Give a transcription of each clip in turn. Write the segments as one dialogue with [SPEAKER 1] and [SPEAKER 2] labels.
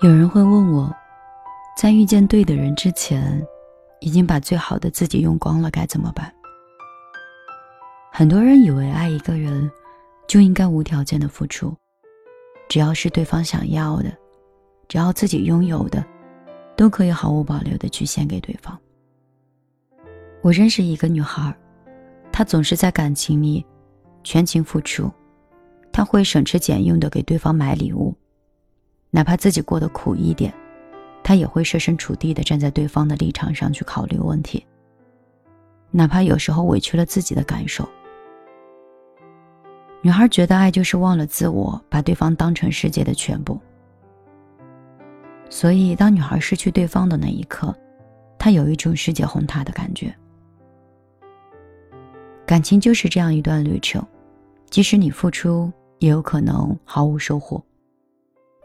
[SPEAKER 1] 有人会问我，在遇见对的人之前，已经把最好的自己用光了，该怎么办？很多人以为爱一个人，就应该无条件的付出，只要是对方想要的，只要自己拥有的，都可以毫无保留的去献给对方。我认识一个女孩，她总是在感情里全情付出，她会省吃俭用的给对方买礼物。哪怕自己过得苦一点，他也会设身处地的站在对方的立场上去考虑问题。哪怕有时候委屈了自己的感受，女孩觉得爱就是忘了自我，把对方当成世界的全部。所以，当女孩失去对方的那一刻，她有一种世界崩塌的感觉。感情就是这样一段旅程，即使你付出，也有可能毫无收获。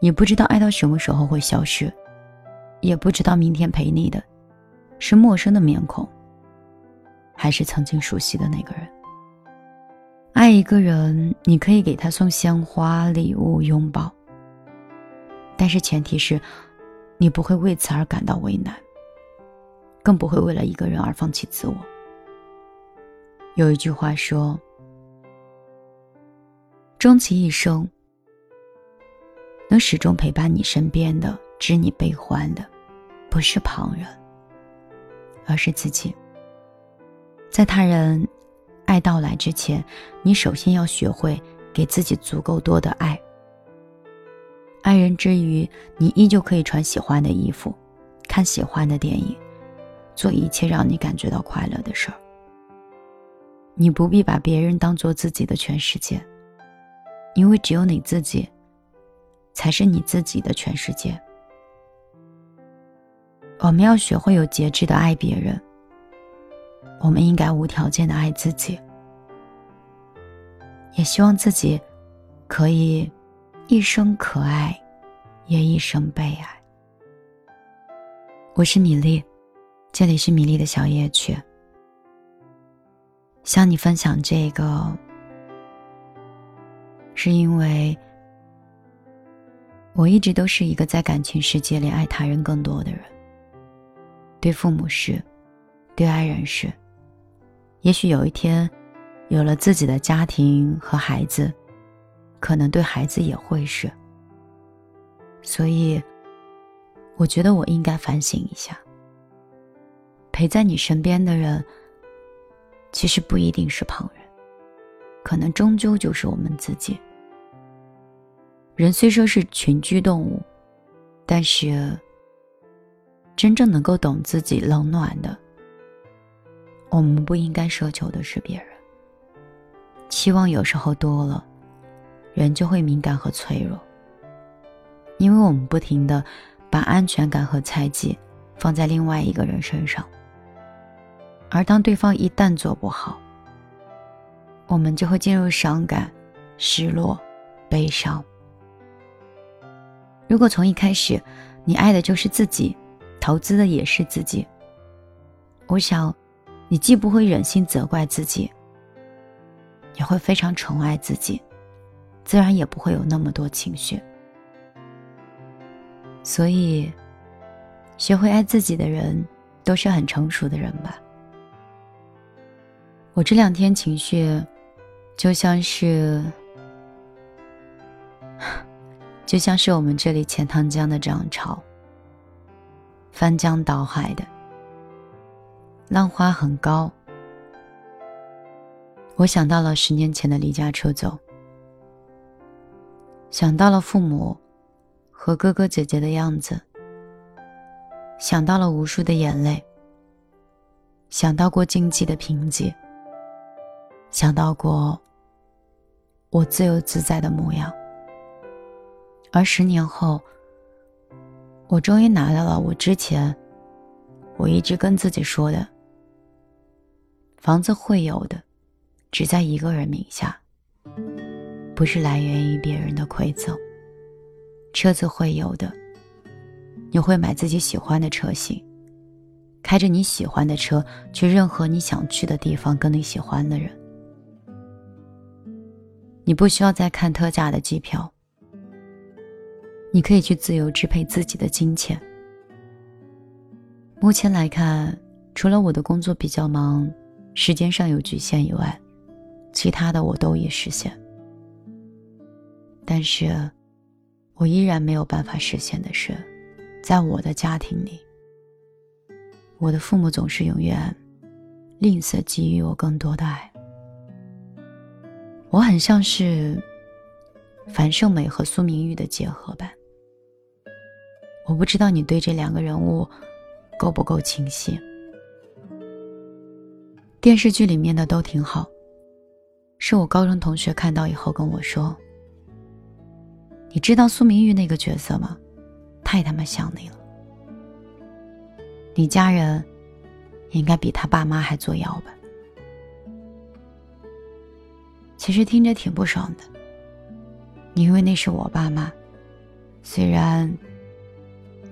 [SPEAKER 1] 你不知道爱到什么时候会消失，也不知道明天陪你的，是陌生的面孔，还是曾经熟悉的那个人。爱一个人，你可以给他送鲜花、礼物、拥抱，但是前提是，你不会为此而感到为难，更不会为了一个人而放弃自我。有一句话说：“终其一生。”能始终陪伴你身边的、知你悲欢的，不是旁人，而是自己。在他人爱到来之前，你首先要学会给自己足够多的爱。爱人之余，你依旧可以穿喜欢的衣服，看喜欢的电影，做一切让你感觉到快乐的事儿。你不必把别人当做自己的全世界，因为只有你自己。才是你自己的全世界。我们要学会有节制的爱别人。我们应该无条件的爱自己，也希望自己可以一生可爱，也一生被爱。我是米粒，这里是米粒的小夜曲。向你分享这个，是因为。我一直都是一个在感情世界里爱他人更多的人。对父母是，对爱人是。也许有一天，有了自己的家庭和孩子，可能对孩子也会是。所以，我觉得我应该反省一下。陪在你身边的人，其实不一定是旁人，可能终究就是我们自己。人虽说是群居动物，但是真正能够懂自己冷暖的，我们不应该奢求的是别人。期望有时候多了，人就会敏感和脆弱，因为我们不停的把安全感和猜忌放在另外一个人身上，而当对方一旦做不好，我们就会进入伤感、失落、悲伤。如果从一开始，你爱的就是自己，投资的也是自己，我想，你既不会忍心责怪自己，也会非常宠爱自己，自然也不会有那么多情绪。所以，学会爱自己的人，都是很成熟的人吧。我这两天情绪，就像是。就像是我们这里钱塘江的涨潮，翻江倒海的，浪花很高。我想到了十年前的离家出走，想到了父母和哥哥姐姐的样子，想到了无数的眼泪，想到过经济的贫瘠，想到过我自由自在的模样。而十年后，我终于拿到了我之前我一直跟自己说的：房子会有的，只在一个人名下，不是来源于别人的馈赠；车子会有的，你会买自己喜欢的车型，开着你喜欢的车去任何你想去的地方，跟你喜欢的人。你不需要再看特价的机票。你可以去自由支配自己的金钱。目前来看，除了我的工作比较忙，时间上有局限以外，其他的我都已实现。但是，我依然没有办法实现的是，在我的家庭里，我的父母总是永远吝啬给予我更多的爱。我很像是樊胜美和苏明玉的结合版。我不知道你对这两个人物够不够清晰。电视剧里面的都挺好，是我高中同学看到以后跟我说：“你知道苏明玉那个角色吗？太他妈像你了。你家人应该比他爸妈还作妖吧？”其实听着挺不爽的，因为那是我爸妈，虽然。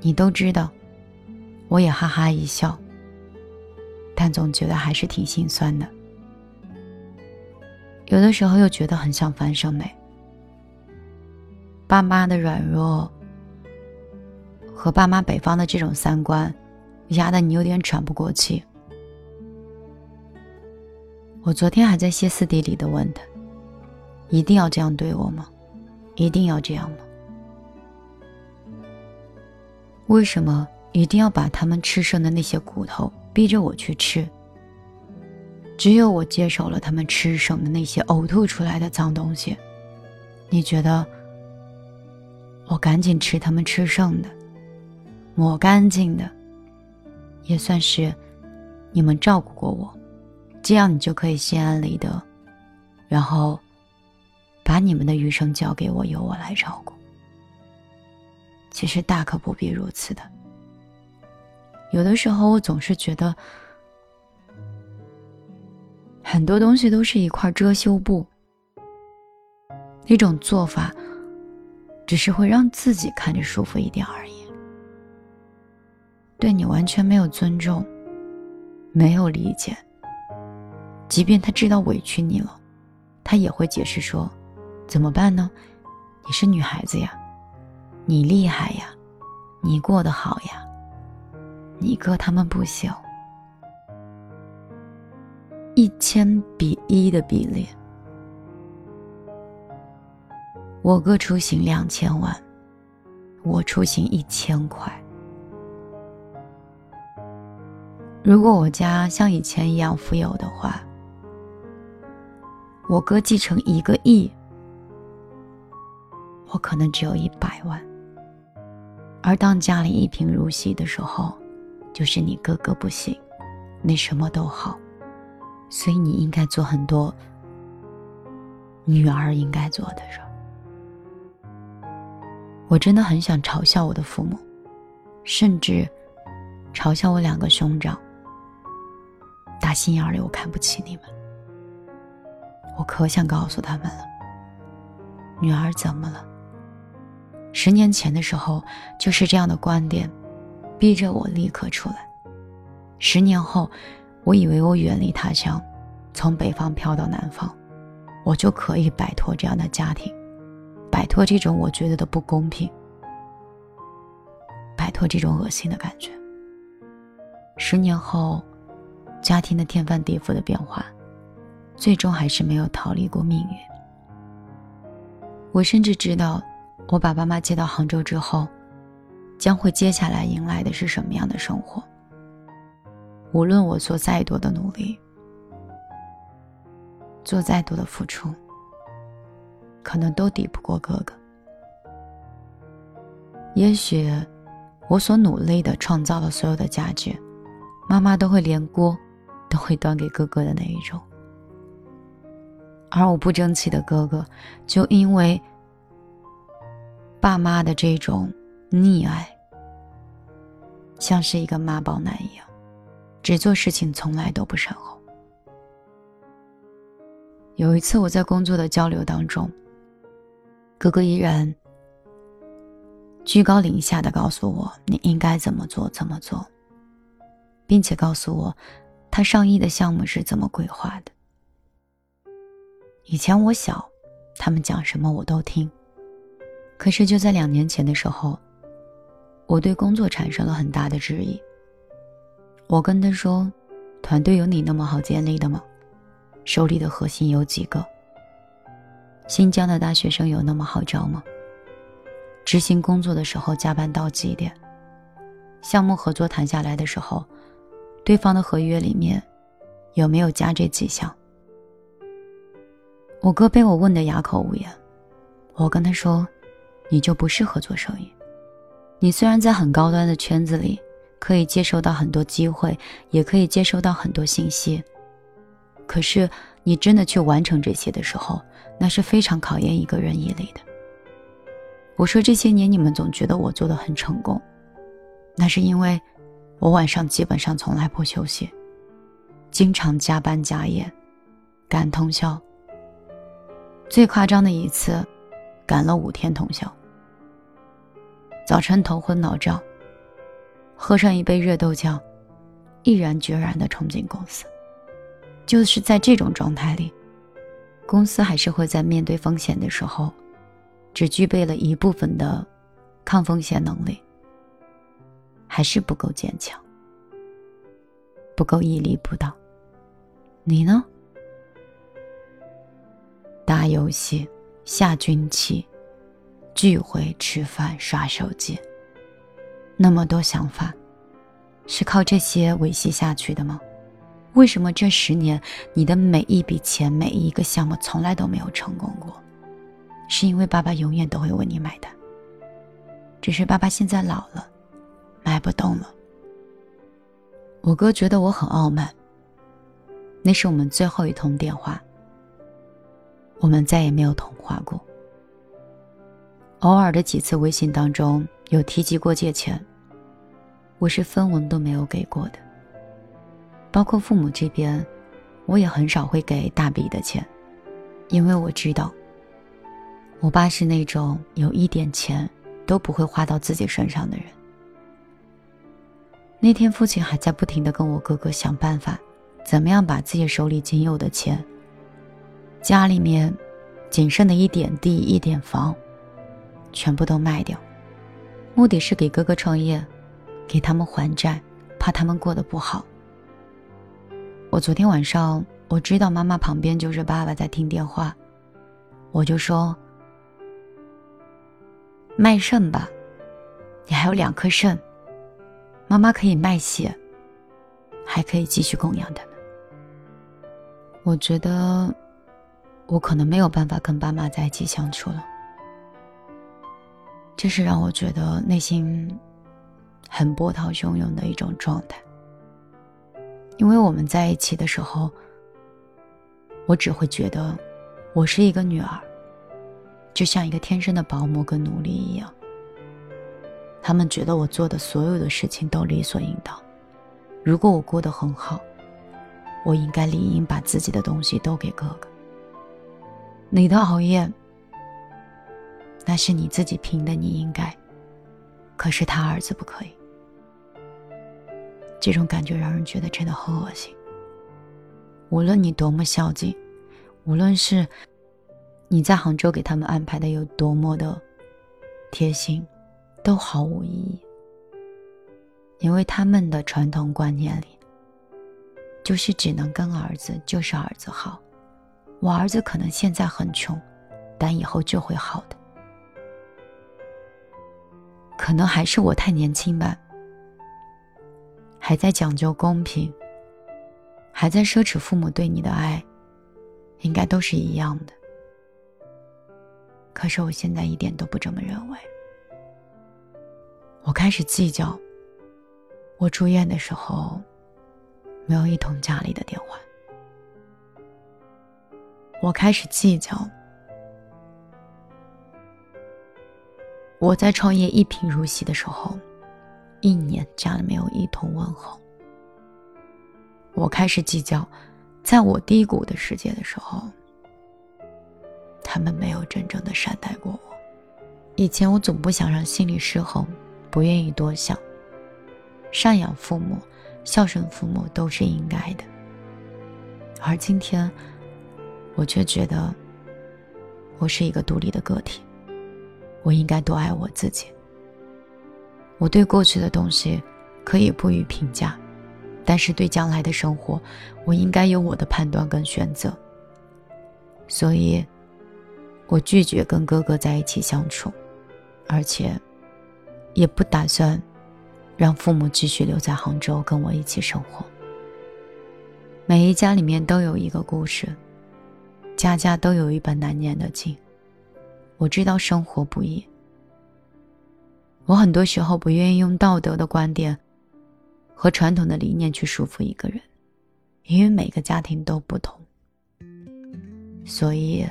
[SPEAKER 1] 你都知道，我也哈哈一笑，但总觉得还是挺心酸的。有的时候又觉得很像樊胜美，爸妈的软弱和爸妈北方的这种三观，压得你有点喘不过气。我昨天还在歇斯底里的问他：“一定要这样对我吗？一定要这样吗？”为什么一定要把他们吃剩的那些骨头逼着我去吃？只有我接受了他们吃剩的那些呕吐出来的脏东西，你觉得我赶紧吃他们吃剩的，抹干净的，也算是你们照顾过我，这样你就可以心安理得，然后把你们的余生交给我，由我来照顾。其实大可不必如此的。有的时候，我总是觉得，很多东西都是一块遮羞布，那种做法，只是会让自己看着舒服一点而已。对你完全没有尊重，没有理解。即便他知道委屈你了，他也会解释说：“怎么办呢？你是女孩子呀。”你厉害呀，你过得好呀，你哥他们不行。一千比一的比例，我哥出行两千万，我出行一千块。如果我家像以前一样富有的话，我哥继承一个亿，我可能只有一百万。而当家里一贫如洗的时候，就是你哥哥不行，你什么都好，所以你应该做很多女儿应该做的事。我真的很想嘲笑我的父母，甚至嘲笑我两个兄长。打心眼里我看不起你们，我可想告诉他们了。女儿怎么了？十年前的时候，就是这样的观点，逼着我立刻出来。十年后，我以为我远离他乡，从北方飘到南方，我就可以摆脱这样的家庭，摆脱这种我觉得的不公平，摆脱这种恶心的感觉。十年后，家庭的天翻地覆的变化，最终还是没有逃离过命运。我甚至知道。我把爸妈接到杭州之后，将会接下来迎来的是什么样的生活？无论我做再多的努力，做再多的付出，可能都抵不过哥哥。也许我所努力的创造了所有的价值，妈妈都会连锅都会端给哥哥的那一种，而我不争气的哥哥，就因为。爸妈的这种溺爱，像是一个妈宝男一样，只做事情从来都不善后。有一次我在工作的交流当中，哥哥依然居高临下的告诉我你应该怎么做怎么做，并且告诉我他上亿的项目是怎么规划的。以前我小，他们讲什么我都听。可是就在两年前的时候，我对工作产生了很大的质疑。我跟他说：“团队有你那么好建立的吗？手里的核心有几个？新疆的大学生有那么好招吗？执行工作的时候加班到几点？项目合作谈下来的时候，对方的合约里面有没有加这几项？”我哥被我问得哑口无言。我跟他说：“你就不适合做生意。你虽然在很高端的圈子里。”可以接收到很多机会，也可以接收到很多信息。可是，你真的去完成这些的时候，那是非常考验一个人毅力的。我说这些年你们总觉得我做的很成功，那是因为我晚上基本上从来不休息，经常加班加夜，赶通宵。最夸张的一次，赶了五天通宵，早晨头昏脑胀。喝上一杯热豆浆，毅然决然地冲进公司。就是在这种状态里，公司还是会在面对风险的时候，只具备了一部分的抗风险能力，还是不够坚强，不够屹立不倒。你呢？打游戏、下军棋、聚会、吃饭、刷手机。那么多想法，是靠这些维系下去的吗？为什么这十年你的每一笔钱、每一个项目从来都没有成功过？是因为爸爸永远都会为你买单。只是爸爸现在老了，买不动了。我哥觉得我很傲慢。那是我们最后一通电话，我们再也没有通话过。偶尔的几次微信当中。有提及过借钱，我是分文都没有给过的。包括父母这边，我也很少会给大笔的钱，因为我知道，我爸是那种有一点钱都不会花到自己身上的人。那天父亲还在不停的跟我哥哥想办法，怎么样把自己手里仅有的钱，家里面仅剩的一点地一点房，全部都卖掉。目的是给哥哥创业，给他们还债，怕他们过得不好。我昨天晚上我知道妈妈旁边就是爸爸在听电话，我就说：“卖肾吧，你还有两颗肾，妈妈可以卖血，还可以继续供养他们。”我觉得我可能没有办法跟爸妈在一起相处了。这是让我觉得内心很波涛汹涌的一种状态，因为我们在一起的时候，我只会觉得我是一个女儿，就像一个天生的保姆跟奴隶一样。他们觉得我做的所有的事情都理所应当，如果我过得很好，我应该理应把自己的东西都给哥哥。你的熬夜。那是你自己拼的，你应该。可是他儿子不可以，这种感觉让人觉得真的很恶心。无论你多么孝敬，无论是你在杭州给他们安排的有多么的贴心，都毫无意义。因为他们的传统观念里，就是只能跟儿子就是儿子好，我儿子可能现在很穷，但以后就会好的。可能还是我太年轻吧，还在讲究公平，还在奢侈父母对你的爱，应该都是一样的。可是我现在一点都不这么认为。我开始计较，我住院的时候没有一通家里的电话。我开始计较。我在创业一贫如洗的时候，一年家里没有一通问候。我开始计较，在我低谷的世界的时候，他们没有真正的善待过我。以前我总不想让心里失衡，不愿意多想。赡养父母、孝顺父母都是应该的，而今天，我却觉得我是一个独立的个体。我应该多爱我自己。我对过去的东西可以不予评价，但是对将来的生活，我应该有我的判断跟选择。所以，我拒绝跟哥哥在一起相处，而且，也不打算让父母继续留在杭州跟我一起生活。每一家里面都有一个故事，家家都有一本难念的经。我知道生活不易，我很多时候不愿意用道德的观点和传统的理念去束缚一个人，因为每个家庭都不同，所以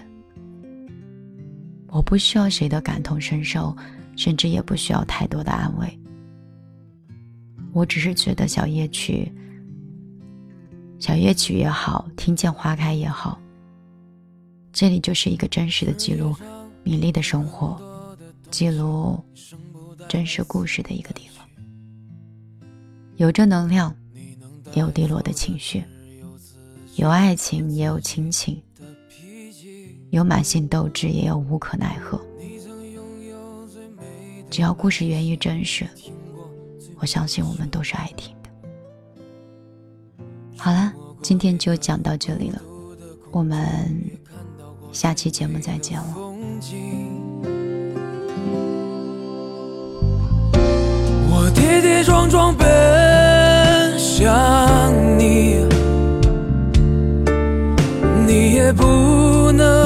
[SPEAKER 1] 我不需要谁的感同身受，甚至也不需要太多的安慰。我只是觉得小夜曲，小夜曲也好，听见花开也好，这里就是一个真实的记录。米粒的生活，记录真实故事的一个地方，有正能量，也有低落的情绪，有爱情，也有亲情，有满心斗志，也有无可奈何。只要故事源于真实，我相信我们都是爱听的。好了，今天就讲到这里了，我们下期节目再见了。
[SPEAKER 2] 我跌跌撞撞奔向你，你也不能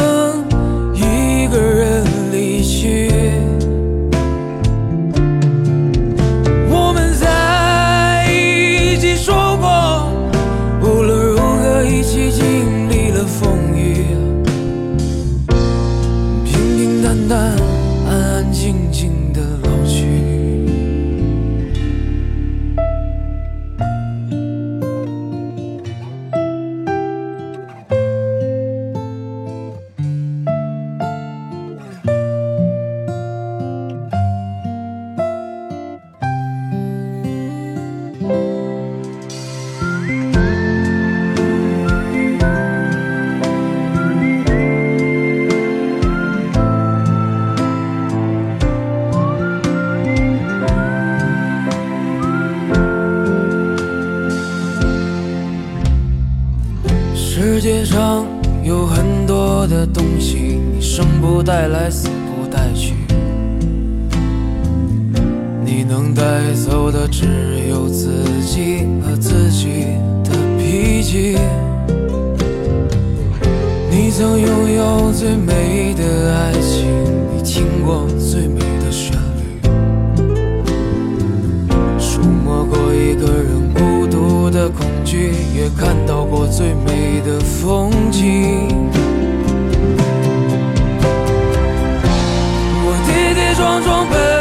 [SPEAKER 2] 世界上有很多的东西，你生不带来，死不带去。你能带走的只有自己和自己的脾气。你曾拥有最美的爱情，你听过最美的旋律，触摸过一个人孤独的恐也看到过最美的风景。我跌跌撞撞奔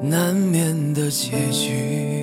[SPEAKER 2] 难免的结局。